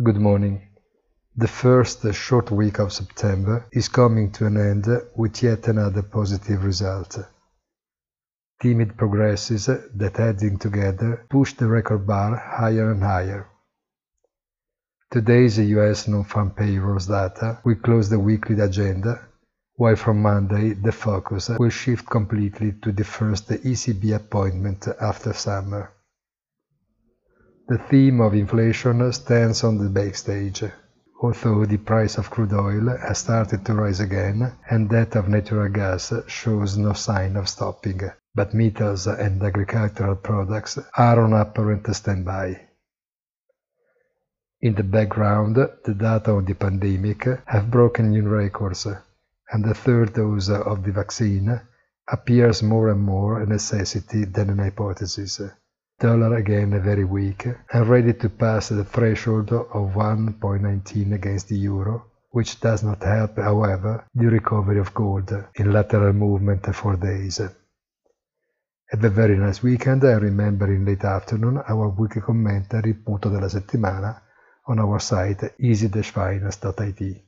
Good morning. The first short week of September is coming to an end with yet another positive result. Timid progresses that adding together push the record bar higher and higher. Today's US non-farm payrolls data will close the weekly agenda, while from Monday the focus will shift completely to the first ECB appointment after summer. The theme of inflation stands on the backstage, although the price of crude oil has started to rise again and that of natural gas shows no sign of stopping, but metals and agricultural products are on apparent standby. In the background, the data on the pandemic have broken new records, and the third dose of the vaccine appears more and more a necessity than an hypothesis dollar again very weak and ready to pass the threshold of 1.19 against the euro, which does not help, however, the recovery of gold in lateral movement for days. Have a very nice weekend and remember in late afternoon our weekly commentary punto della settimana on our site easy-finance.it.